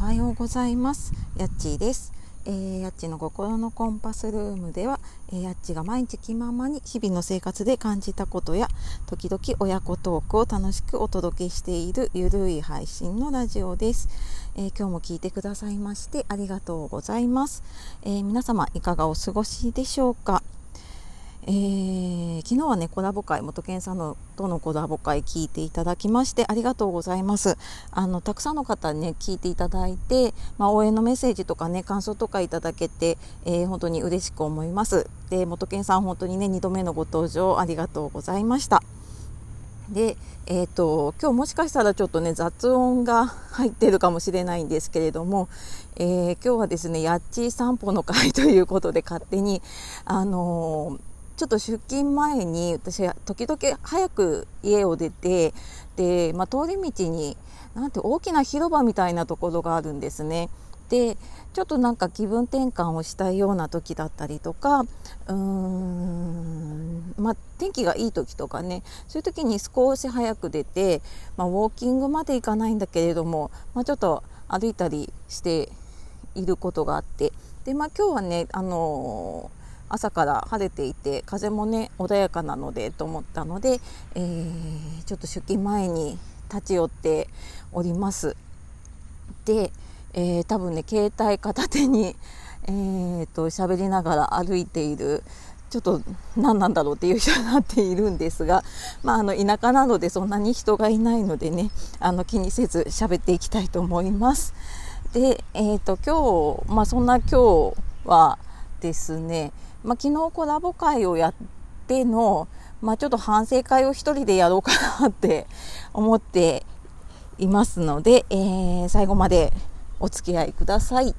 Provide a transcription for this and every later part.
おはようございます。やっちーです、えー、やっちの心のコンパスルームでは、えー、やっちが毎日気ままに日々の生活で感じたことや時々親子トークを楽しくお届けしているゆるい配信のラジオです、えー、今日も聞いてくださいましてありがとうございます、え皆様いかがお過ごしでしょうか？えー、昨日はねコラボ会元健さんのとのコラボ会聞いていただきましてありがとうございます。あのたくさんの方にね聞いていただいて、まあ、応援のメッセージとかね感想とかいただけて、えー、本当に嬉しく思います。で元健さん本当にね2度目のご登場ありがとうございました。で、えーと、今日もしかしたらちょっとね雑音が入ってるかもしれないんですけれども、えー、今日はですねやっちー散歩の会ということで勝手にあのーちょっと出勤前に私時々早く家を出てで、まあ、通り道になんて大きな広場みたいなところがあるんですね。でちょっとなんか気分転換をしたいような時だったりとかうーん、まあ、天気がいい時とかねそういう時に少し早く出て、まあ、ウォーキングまで行かないんだけれども、まあ、ちょっと歩いたりしていることがあってで、まあ、今日はね、あの朝から晴れていて風もね穏やかなのでと思ったので、えー、ちょっと出勤前に立ち寄っておりますで、えー、多分ね携帯片手にえーと喋りながら歩いているちょっと何なんだろうっていう人になっているんですが、まあ、あの田舎なのでそんなに人がいないのでねあの気にせず喋っていきたいと思います。で、えーと今日、まあ、そんな今日はですねまあ、昨日コラボ会をやっての、まあ、ちょっと反省会を一人でやろうかなって思っていますので、えー、最後までお付き合いください。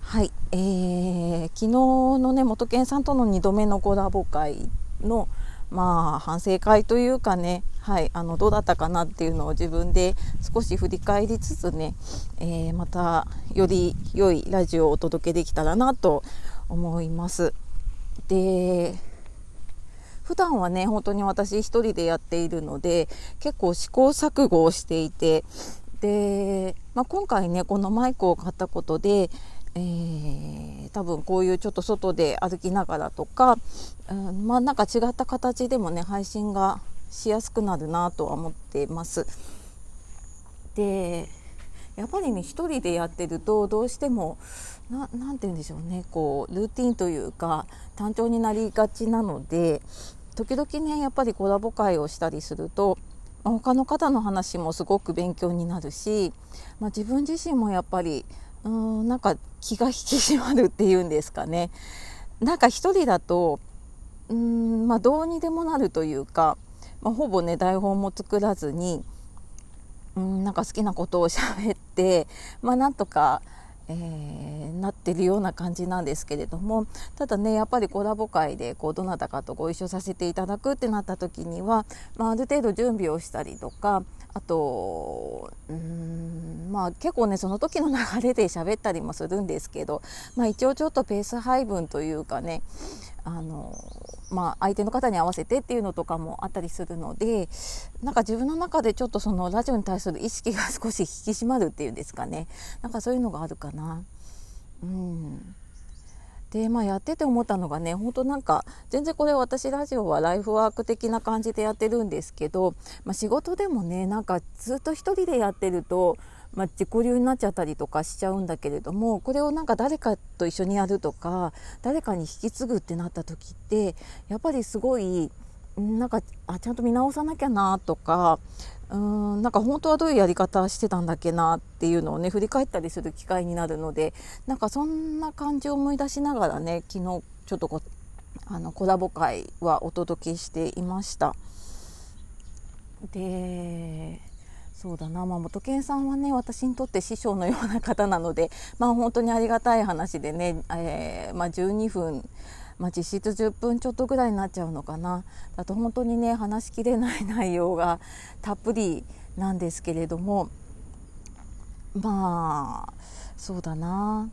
はい、えー、昨日のね元健さんとの2度目のコラボ会のまあ反省会というかね、はい、あのどうだったかなっていうのを自分で少し振り返りつつね、えー、またより良いラジオをお届けできたらなと思います。で普段はね本当に私一人でやっているので結構試行錯誤をしていてで、まあ、今回ねこのマイクを買ったことでえー、多分こういうちょっと外で歩きながらとか、うん、まあなんか違った形でもね配信がしやすくなるなとは思ってます。でやっぱりね一人でやってるとどうしても何て言うんでしょうねこうルーティンというか単調になりがちなので時々ねやっぱりコラボ会をしたりすると他の方の話もすごく勉強になるし、まあ、自分自身もやっぱりうーんなんか気が引き締まるっていうんですかねなんか一人だとうんまあどうにでもなるというか、まあ、ほぼね台本も作らずにうんなんか好きなことを喋ってまあなんとかえー、なってるような感じなんですけれどもただねやっぱりコラボ会でこうどなたかとご一緒させていただくってなった時には、まあ、ある程度準備をしたりとかあとうんまあ結構ねその時の流れで喋ったりもするんですけど、まあ、一応ちょっとペース配分というかねあのまあ、相手の方に合わせてっていうのとかもあったりするのでなんか自分の中でちょっとそのラジオに対する意識が 少し引き締まるっていうんですかねなんかそういうのがあるかな。うんでまあ、やってて思ったのがね本当なんか全然これ私ラジオはライフワーク的な感じでやってるんですけど、まあ、仕事でもねなんかずっと一人でやってるとまあ、自己流になっちゃったりとかしちゃうんだけれどもこれをなんか誰かと一緒にやるとか誰かに引き継ぐってなった時ってやっぱりすごいなんかあちゃんと見直さなきゃなとかうーんなんか本当はどういうやり方してたんだっけなっていうのをね振り返ったりする機会になるのでなんかそんな感じを思い出しながらね昨日ちょっとこあのコラボ会はお届けしていました。でそうだな、まあ、元健さんはね私にとって師匠のような方なので、まあ、本当にありがたい話でね、えー、まあ、12分、まあ、実質10分ちょっとぐらいになっちゃうのかな。だと本当にね話しきれない内容がたっぷりなんですけれどもまあそうだな。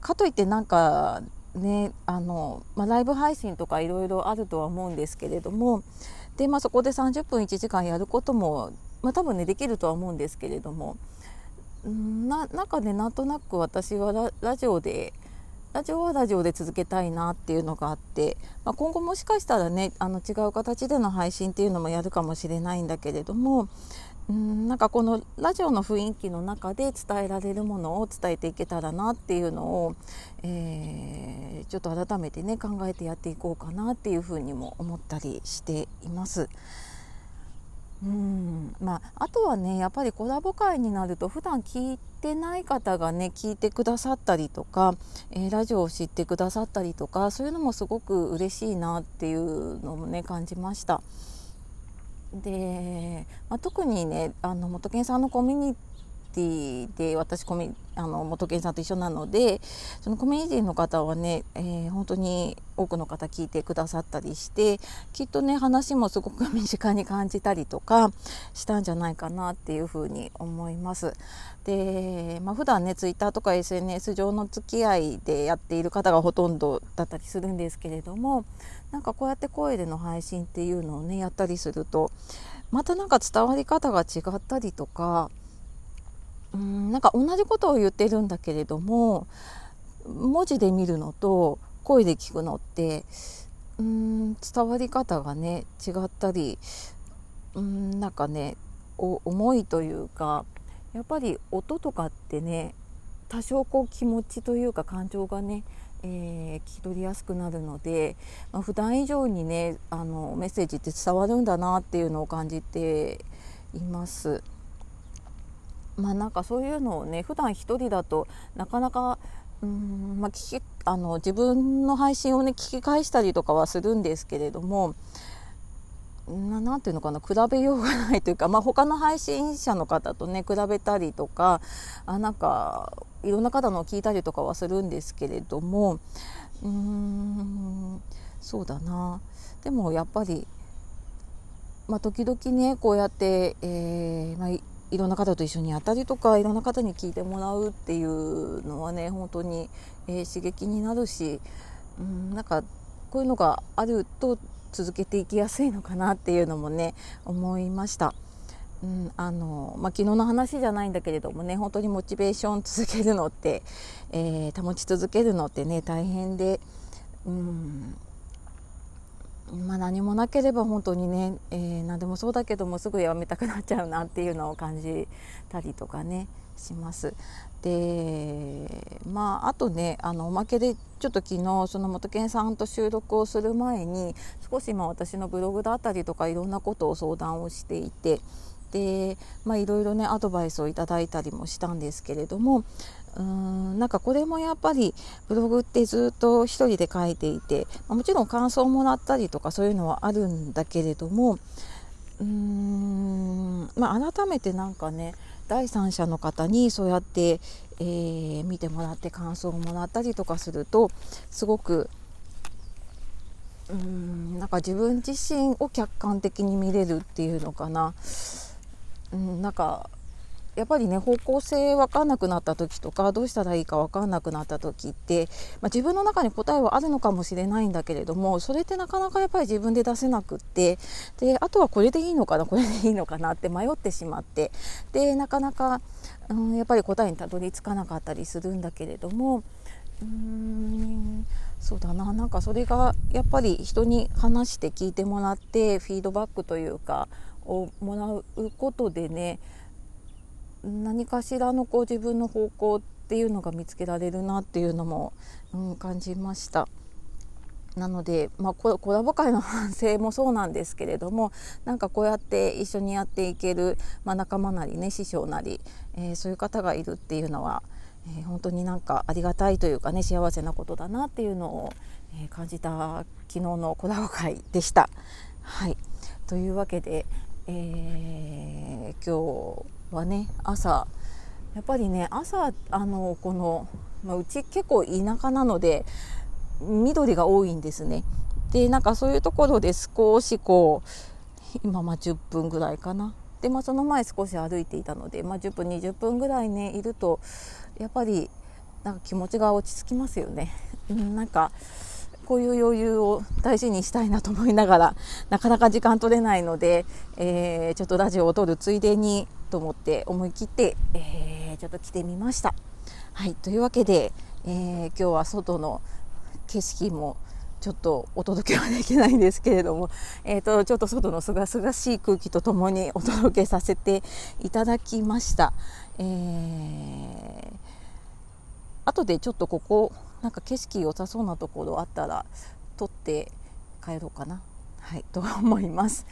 かといってなんかねあの、まあ、ライブ配信とかいろいろあるとは思うんですけれどもで、まあ、そこで30分1時間やることもまあ、多分ねできるとは思うんですけれどもななんかねなんとなく私はラジオでラジオはラジオで続けたいなっていうのがあって、まあ、今後もしかしたらねあの違う形での配信っていうのもやるかもしれないんだけれどもうんなんかこのラジオの雰囲気の中で伝えられるものを伝えていけたらなっていうのを、えー、ちょっと改めてね考えてやっていこうかなっていうふうにも思ったりしています。うんまあ、あとはねやっぱりコラボ会になると普段聞いてない方がね聞いてくださったりとか、えー、ラジオを知ってくださったりとかそういうのもすごく嬉しいなっていうのもね感じました。で、まあ、特にねあの元健さんのコミュニティで私コミあの元健さんと一緒なのでそのコミュニティの方はね、えー、本当に多くの方聞いてくださったりしてきっとね話もすごく身近に感じたりとかしたんじゃないかなっていうふうに思います。で、まあ、普段ねツイッターとか SNS 上の付き合いでやっている方がほとんどだったりするんですけれどもなんかこうやって声での配信っていうのをねやったりするとまたなんか伝わり方が違ったりとかうんなんか同じことを言ってるんだけれども文字で見るのと声で聞くのってうん伝わり方がね違ったりうんなんかね思いというかやっぱり音とかってね多少こう気持ちというか感情がね、えー、聞き取りやすくなるので、まあ、普段以上にねあのメッセージって伝わるんだなっていうのを感じています。まあなんかそういうのをね普段一人だとなかなかうんまあ、聞きあの自分の配信をね聞き返したりとかはするんですけれどもなていうのかな比べようがないというか、まあ、他の配信者の方とね比べたりとかあなんかいろんな方のを聞いたりとかはするんですけれどもうーんそうだな。でもやっぱり、まあ、時々ねこうやって、えーまあ、いろんな方と一緒にやったりとかいろんな方に聞いてもらうっていうのはね本当に、えー、刺激になるし、うん、なんかこういうのがあると続けていきやすいのかなっていうのもね思いました。うんあのまあ、昨日の話じゃないんだけれどもね本当にモチベーション続けるのって、えー、保ち続けるのってね大変で、うん、まあ、何もなければ本当にね、えー、何でもそうだけどもすぐやめたくなっちゃうなっていうのを感じたりとかねします。でまああとねあのおまけでちょっと昨日その元健さんと収録をする前に少し今私のブログだったりとかいろんなことを相談をしていてでまあいろいろねアドバイスをいただいたりもしたんですけれどもうーんなんかこれもやっぱりブログってずっと一人で書いていてもちろん感想をもらったりとかそういうのはあるんだけれどもうーん、まあ、改めてなんかね第三者の方にそうやって、えー、見てもらって感想をもらったりとかするとすごくうーんなんか自分自身を客観的に見れるっていうのかな、うん、なんかやっぱりね方向性分かんなくなった時とかどうしたらいいか分かんなくなった時って、まあ、自分の中に答えはあるのかもしれないんだけれどもそれってなかなかやっぱり自分で出せなくってであとはこれでいいのかなこれでいいのかなって迷ってしまってでなかなか、うん、やっぱり答えにたどり着かなかったりするんだけれどもうーんそうだななんかそれがやっぱり人に話して聞いてもらってフィードバックというかをもらうことでね何かしらのこう自分の方向っていうのが見つけられるなっていうのも、うん、感じました。なので、まあ、コラボ会の反省もそうなんですけれどもなんかこうやって一緒にやっていける、まあ、仲間なりね師匠なり、えー、そういう方がいるっていうのは、えー、本当になんかありがたいというかね幸せなことだなっていうのを、えー、感じた昨日のコラボ会でした。はいというわけで、えー、今日はね朝。やっぱりね朝あのこの、まあ、うち結構田舎なので緑が多いんですね。でなんかそういうところで少しこう今まあ10分ぐらいかな。で、まあ、その前少し歩いていたので、まあ、10分20分ぐらいねいるとやっぱりなんか気持ちが落ち着きますよね。なんかこういう余裕を大事にしたいなと思いながらなかなか時間取れないので、えー、ちょっとラジオを撮るついでにと思って思い切って、えー、ちょっと来てみました。はいというわけで、えー、今日は外の景色もちょっとお届けはできないんですけれども、えーと、ちょっと外のすがすがしい空気とともにお届けさせていただきました。えー、後でちょっとここなんか景色良さそうなところあったら撮って帰ろうかな。はい、と思います。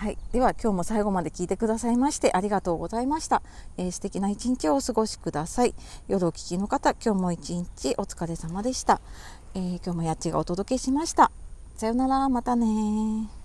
はい、では今日も最後まで聞いてくださいましてありがとうございました、えー、素敵な一日をお過ごしください。夜お聞きの方今日も一日お疲れ様でした、えー、今日もやっちがお届けしました。さようなら。またね